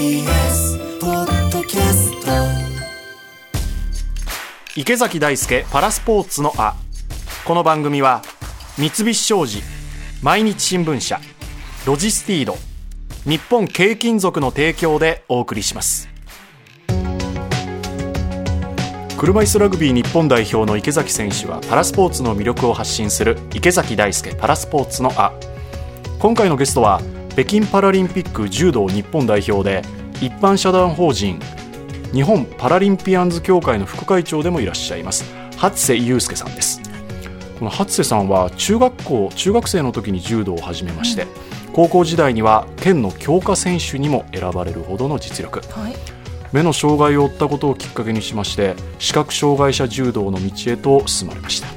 TBS ポッドキャスト。池崎大輔パラスポーツのあ。この番組は三菱商事毎日新聞社ロジスティード日本軽金属の提供でお送りします。車椅子ラグビー日本代表の池崎選手はパラスポーツの魅力を発信する池崎大輔パラスポーツのあ。今回のゲストは北京パラリンピック柔道日本代表で一般社団法人日本パラリンピアンズ協会の副会長でもいらっしゃいます初瀬祐介さんです。この初瀬さんは中学校中学生の時に柔道を始めまして、高校時代には県の強化選手にも選ばれるほどの実力。はい、目の障害を負ったことをきっかけにしまして視覚障害者柔道の道へと進まれました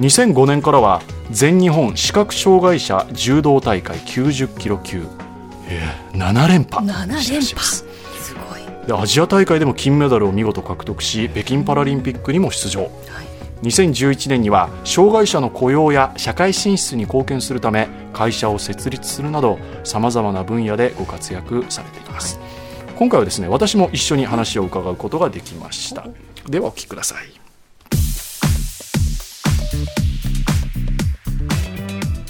2005年からは全日本視覚障害者柔道大会90キロ級、えー7連覇7連覇す。すごい、でアジア大会でも金メダルを見事獲得し北京パラリンピックにも出場。はい、2011年には障害者の雇用や社会進出に貢献するため会社を設立するなどさまざまな分野でご活躍されています、今回はですね私も一緒に話を伺うことができました。ではお聞きください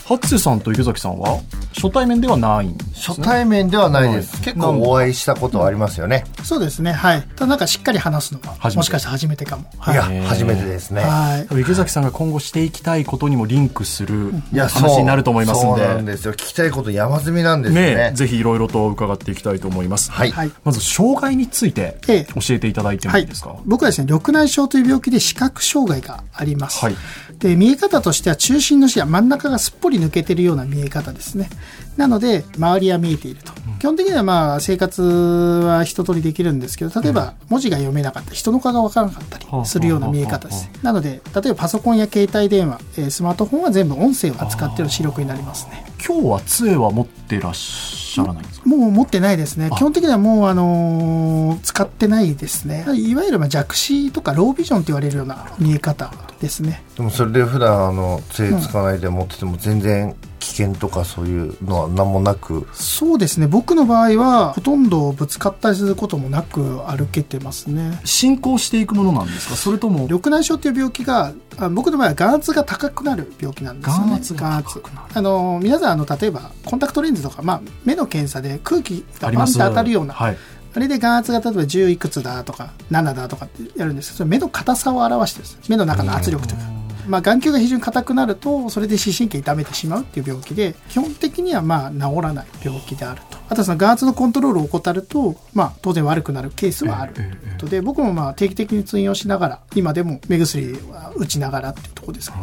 初瀬さんと池崎さんは？初対面ではないんです初対面ではないです。はい結構お会いしたことはありますよね。そうですね、はい。ただなんかしっかり話すのが、もしかしたら初めてかも。い、はい。や、へー初めてですね。はい池崎さんが今後していきたいことにもリンクするいや、話になると思いますんそうでなんですよ。聞きたいこと山積みなんですよねね。ぜひいろいろと伺っていきたいと思います。はい。はい。まず、障害についてええ教えていただいてもはいいいですか、僕はですね、緑内障という病気で視覚障害があります。はいで、見え方としては中心の視野、真ん中がすっぽり抜けてるような見え方ですね。なので、周りは見えていると。基本的にはまあ、生活は一通りできるんですけど、例えば文字が読めなかったり、人の顔がわからなかったりするような見え方です。なので、例えばパソコンや携帯電話、えースマートフォンは全部音声を扱っている視力になりますね。今日は杖は持ってらっしゃらないんですか？もう持ってないですね。基本的にはもう、あのー使ってないですね。いわゆるまあ弱視とかロービジョンと言われるような見え方ですね。でもそれで普段、あの、杖つかないで持ってても全然危険とかそういうのは何もなく、そうですね。僕の場合は、ほとんどぶつかったりすることもなく歩けてますね。進行していくものなんですか？それとも、緑内障っていう病気が、あ僕の場合は眼圧が高くなる病気なんですよね。眼圧が高くなるあの、皆さん、あの、例えば、コンタクトレンズとか、まあ、目の検査で空気がバンって当たるような、はい。あれで眼圧が例えば10いくつだとか7だとかってやるんですけどそれ目の硬さを表してるんです目の中の圧力というか、まあ、眼球が非常に硬くなるとそれで視神経痛めてしまうっていう病気で基本的にはまあ治らない病気であると。あとはその眼圧のコントロールを怠ると、まあ、当然悪くなるケースはある。ということで僕もまあ定期的に通院をしながら今でも目薬は打ちながらっていうところですね。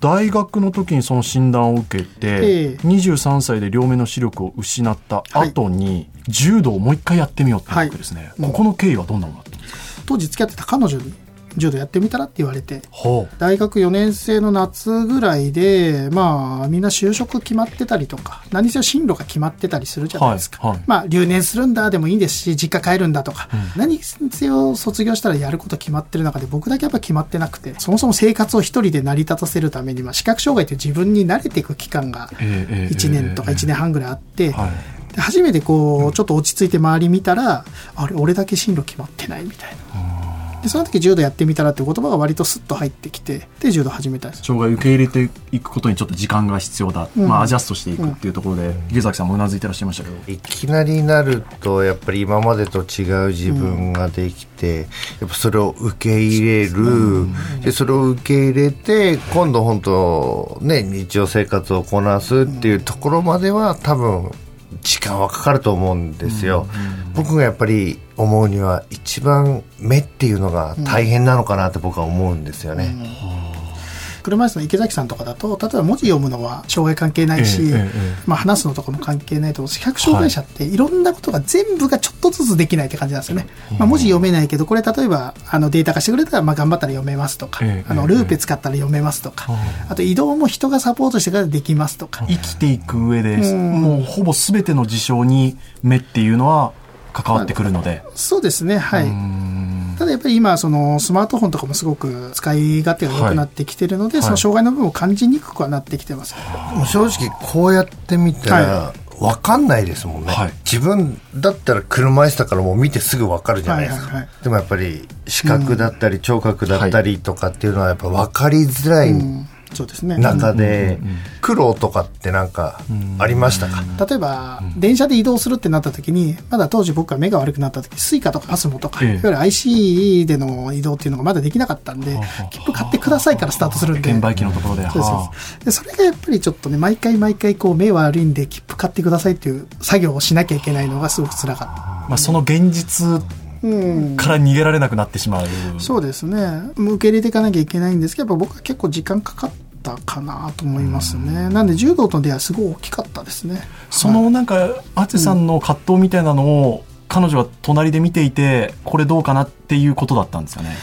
大学の時にその診断を受けて、ええ。23歳で両目の視力を失った後に、柔道をもう一回やってみようっていうわけですね。はい。ここの経緯はどんなものだったんですか？当時付き合ってた彼女に柔道やってみたらって言われて。大学4年生の夏ぐらいで、まあ、みんな就職決まってたりとか、何せよ進路が決まってたりするじゃないですか。はいはいまあ、留年するんだでもいいんですし、実家帰るんだとか、何せよ卒業したらやること決まってる中で、僕だけやっぱ決まってなくて、そもそも生活を一人で成り立たせるために、まあ、視覚障害って自分に慣れていく期間が、ええええ1年とか1年半ぐらいあって、はい。で初めてこう、ちょっと落ち着いて周り見たら、あれ、俺だけ進路決まってないみたいな。で、その時柔道やってみたらっていう言葉が割とスッと入ってきて、で、柔道始めたんです。障害を受け入れていくことにちょっと時間が必要だ、うん。まあ、アジャストしていくっていうところで、池崎さんもうなずいてらっしゃいましたけど、いきなりなると、やっぱり今までと違う自分ができて、やっぱそれを受け入れる、で、それを受け入れて、今度本当、ね、日常生活をこなすっていうところまでは多分、時間はかかると思うんですよ。僕がやっぱり思うには一番目っていうのが大変なのかなって僕は思うんですよね。車椅子の池崎さんとかだと例えば文字読むのは障害関係ないし、まあ、話すのとかも関係ないと思う視覚障害者っていろんなことが全部がちょっとずつできないって感じなんですよね、まあ、文字読めないけどこれ例えばあのデータ化してくれたらまあ頑張ったら読めますとか、ええあのルーペ使ったら読めますとか、あと移動も人がサポートしてからできますとか、生きていく上で、うん。もうほぼ全ての事象に目っていうのは関わってくるので、そうですねはいただやっぱり今そのスマートフォンとかもすごく使い勝手が良くなってきてるので、はい。その障害の部分を感じにくくはなってきてます、正直こうやってみたら、は分かんないですもんね、はい。自分だったら車椅子だからもう見てすぐ分かるじゃないですか、はいはいはい。でもやっぱり視覚だったり聴覚だったりとかっていうのはやっぱ分かりづらいうんそうですね。中で苦労とかってなんかありましたか、例えば、電車で移動するってなった時に、まだ当時僕が目が悪くなった時、 Suica とか PASMO とか、ええ。いわゆる IC での移動っていうのがまだできなかったんで、切符買ってくださいからスタートするんで。券売機のところで。そうですそれがやっぱりちょっとね、毎回毎回こう目悪いんで切符買ってくださいっていう作業をしなきゃいけないのがすごく辛かっあまあ、その現実。から逃げられなくなってしまうそうですね。受け入れていかなきゃいけないんですけど、やっぱ僕は結構時間かかったかなと思いますね。なんで柔道との出会いはすごい大きかったですね。そのなんか淳さんの葛藤みたいなのを彼女は隣で見ていてこれどうかなっていうことだったんですかね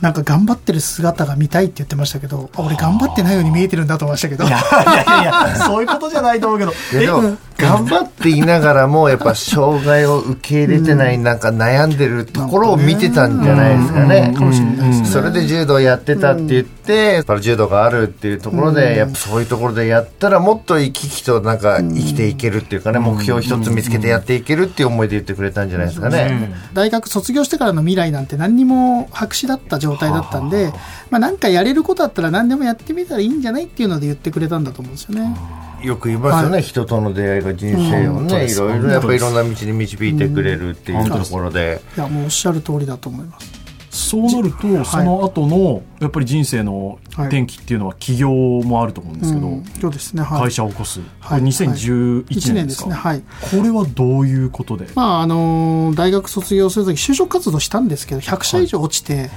なんか頑張ってる姿が見たいって言ってましたけど、あ俺頑張ってないように見えてるんだと思いましたけど。いやいやいや。そういうことじゃないと思うけど。でも頑張っていながらもやっぱ障害を受け入れてないなんか悩んでるところを見てたんじゃないですかね。それで柔道やってたって言って、やっぱり柔道があるっていうところで、やっぱそういうところでやったらもっと生き生きとなんか生きていけるっていうかね、目標一つ見つけてやっていけるっていう思いで言ってくれたんじゃないですかね。大学卒業してからの未来なんて何にも白紙だった状態だったんで、まあなんかやれることだったら何でもやってみたらいいんじゃないっていうので言ってくれたんだと思うんですよね。よく言いますよね、は人との出会いが人生をね、いろいろやっぱいろんな道に導いてくれるっていうところで。いや、もうおっしゃる通りだと思います。そうなるとその後のやっぱり人生の転機っていうのは起業もあると思うんですけど、うんそうですね。はい。会社を起こす、はいこれ2011 1年ですすね。はい。これはどういうことで、まああのー大学卒業するとき就職活動したんですけど100社以上落ちて、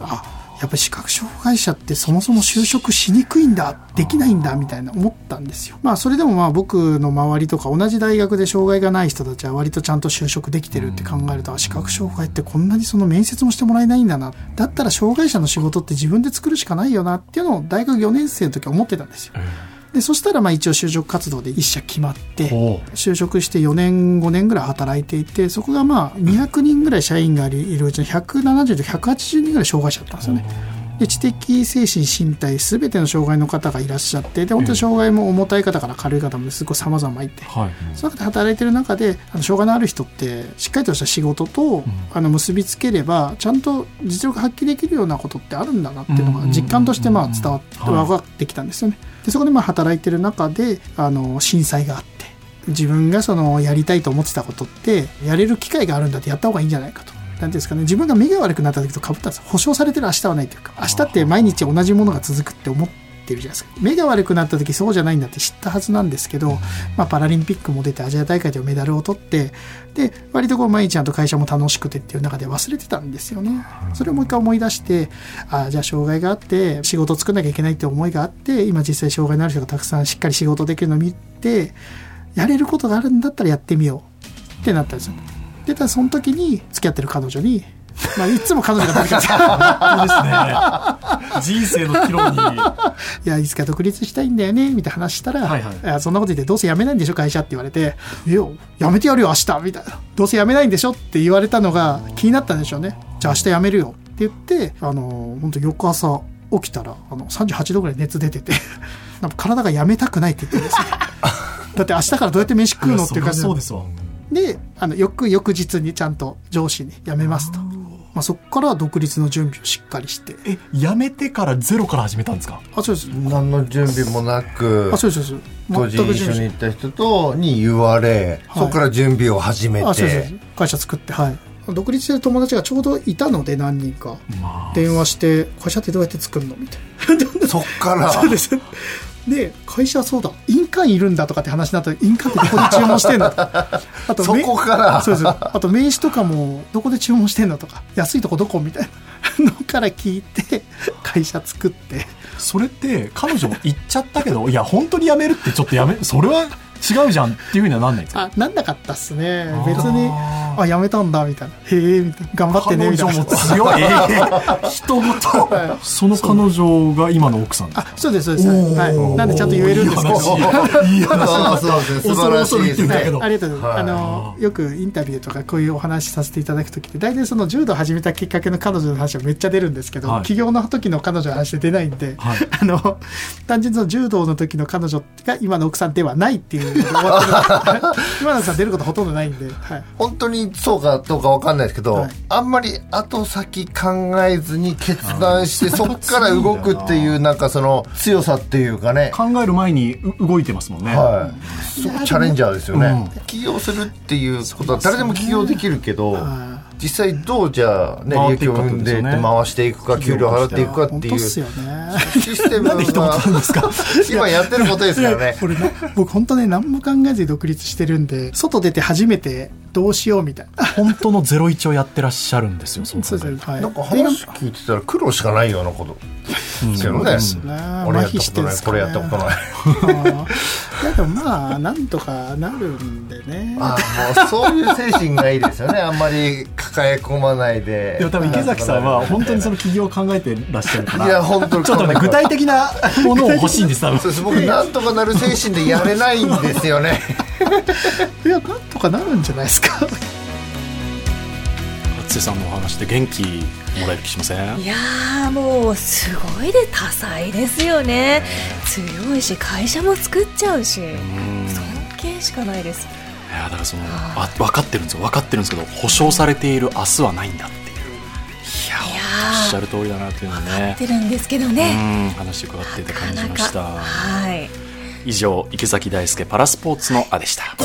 あやっぱり視覚障害者ってそもそも就職しにくいんだできないんだみたいな思ったんですよ。まあそれでもまあ僕の周りとか同じ大学で障害がない人たちは割とちゃんと就職できてるって考えると、あ視覚障害ってこんなにその面接もしてもらえないんだな。だったら障害者の仕事って自分で作るしかないよなっていうのを大学4年生の時は思ってたんですよでそしたらまあ一応就職活動で一社決まってほ就職して4年5年ぐらい働いていてそこがまあ200人ぐらい社員がいるうちの170と180人ぐらい障害者だったんですよね。で知的精神身体すべての障害の方がいらっしゃってで本当に障害も重たい方から軽い方まですごい様々いて。はいその中で働いてる中であの障害のある人ってしっかりとした仕事と、あの結びつければちゃんと実力発揮できるようなことってあるんだなっていうのが実感としてまあ伝わってはい分かってきたんですよね。でそこでまあ働いてる中であの震災があって自分がそのやりたいと思ってたことってやれる機会があるんだってやった方がいいんじゃないかと。なんていうんですかね、自分が目が悪くなった時と被ったんです保証されてる明日はないというか明日って毎日同じものが続くって思ってるじゃないですか。目が悪くなった時そうじゃないんだって知ったはずなんですけど、まあ、パラリンピックも出てアジア大会でメダルを取ってで割とこう毎日ちゃんと会社も楽しくてっていう中で忘れてたんですよね。それをもう一回思い出してあじゃあ障害があって仕事を作らなきゃいけないって思いがあって今実際障害のある人がたくさんしっかり仕事できるのを見てやれることがあるんだったらやってみようってなったんですよでただその時に付き合ってる彼女に まあ、いつも彼女が出てですね。人生の岐路に。いや、いつか独立したいんだよね、みたいな話したら、はいはい。やそんなこと言って、どうせ辞めないんでしょ、会社って言われて、いや、辞めてやるよ、明日、みたいな。どうせ辞めないんでしょって言われたのが気になったんでしょうね。じゃあ明日辞めるよ。って言って、あの、本当翌朝起きたら、あの、38度ぐらい熱出てて、なんか体が辞めたくないって言ってるんですよ。だって明日からどうやって飯食うのっていう感じそうですわ。で、あの、翌、翌日にちゃんと上司に辞めますと。まあ、そこから独立の準備をしっかりして。え辞めてからゼロから始めたんですか？あ、そうです。何の準備もなくあ、そうです。そうです。当時一緒に行った人とに言われ、はい。そこから準備を始めあそうそうてそう会社作ってはい。独立してる友達がちょうどいたので何人か。まあ。電話して会社ってどうやって作るの？みたいな。そっから。そうです で会社そうだ。印鑑いるんだとかって話になったら印鑑ってどこで注文してんの あとそめこから。そうですあと名刺とかもどこで注文してんのとか。安いとこどこみたいなのから聞いて 会社作って。それって彼女も言っちゃったけどいや本当に辞めるってちょっとやめそれは違うじゃんっていうふうにはなんないんですか？あなんなかったっすね。別にあやめたんだみたいな。へえみたいな。頑張ってねみたいな。彼女も強 い。人ごと。はい。その彼女が今の奥さん。ですあそうですそうです、はい、なんでちゃんと言えるんですけどいい話。あーそうですね素晴らしいですねど。ありがとうございます。はい。あの、よくインタビューとかこういうお話しさせていただくときって、大体その柔道始めたきっかけの彼女の話はめっちゃ出るんですけど、はい。起業の時の彼女の話で出ないんで、はい。あの、単純にその柔道の時の彼女が今の奥さんではないっていうで終わってる今田さん出ることほとんどないんで、はい、本当にそうかどうかわかんないですけど、はい。あんまり後先考えずに決断してそっから動くっていうなんかその強さっていうかね。考える前にう動いてますもんね、はい、すごくチャレンジャーですよね、うん。起業するっていうことは誰でも起業できるけど、は実際どうじゃあね利益を生んでって回していくか給料払っていくかっていうシステム。が 今やってることですからねこれな僕本当ね何も考えずに独立してるんで外出て初めてどうしようみたいな。本当のゼロ一をやってらっしゃるんですよそうです。ねはい。なんか話聞いてたら苦労しかないようなこと。ですよね、俺やったことないこれやったことないでもまあなんとかなるんでね。ああもうそういう精神がいいですよね。あんまり抱え込まないで。でも多分池崎さんは本当にその起業を考えてらっしゃるから。いや本当にちょっとね具体的なものを欲しいんです多分。そうです僕なんとかなる精神でやれないんですよね。いやなんとかなるんじゃないですか。松江さんのお話で元気もらえる気しません？いやーもうすごいで多彩ですよね。強いし会社も作っちゃうし。うん。尊敬しかないです。いやだからそのあ分かってるんですよ。分かってるんですけど保証されている明日はないんだっていう。いやおっしゃる通りだなっていうのをねってるんですけどね。うん話伺っていてな感じました。はい。以上池崎大輔パラスポーツのあでした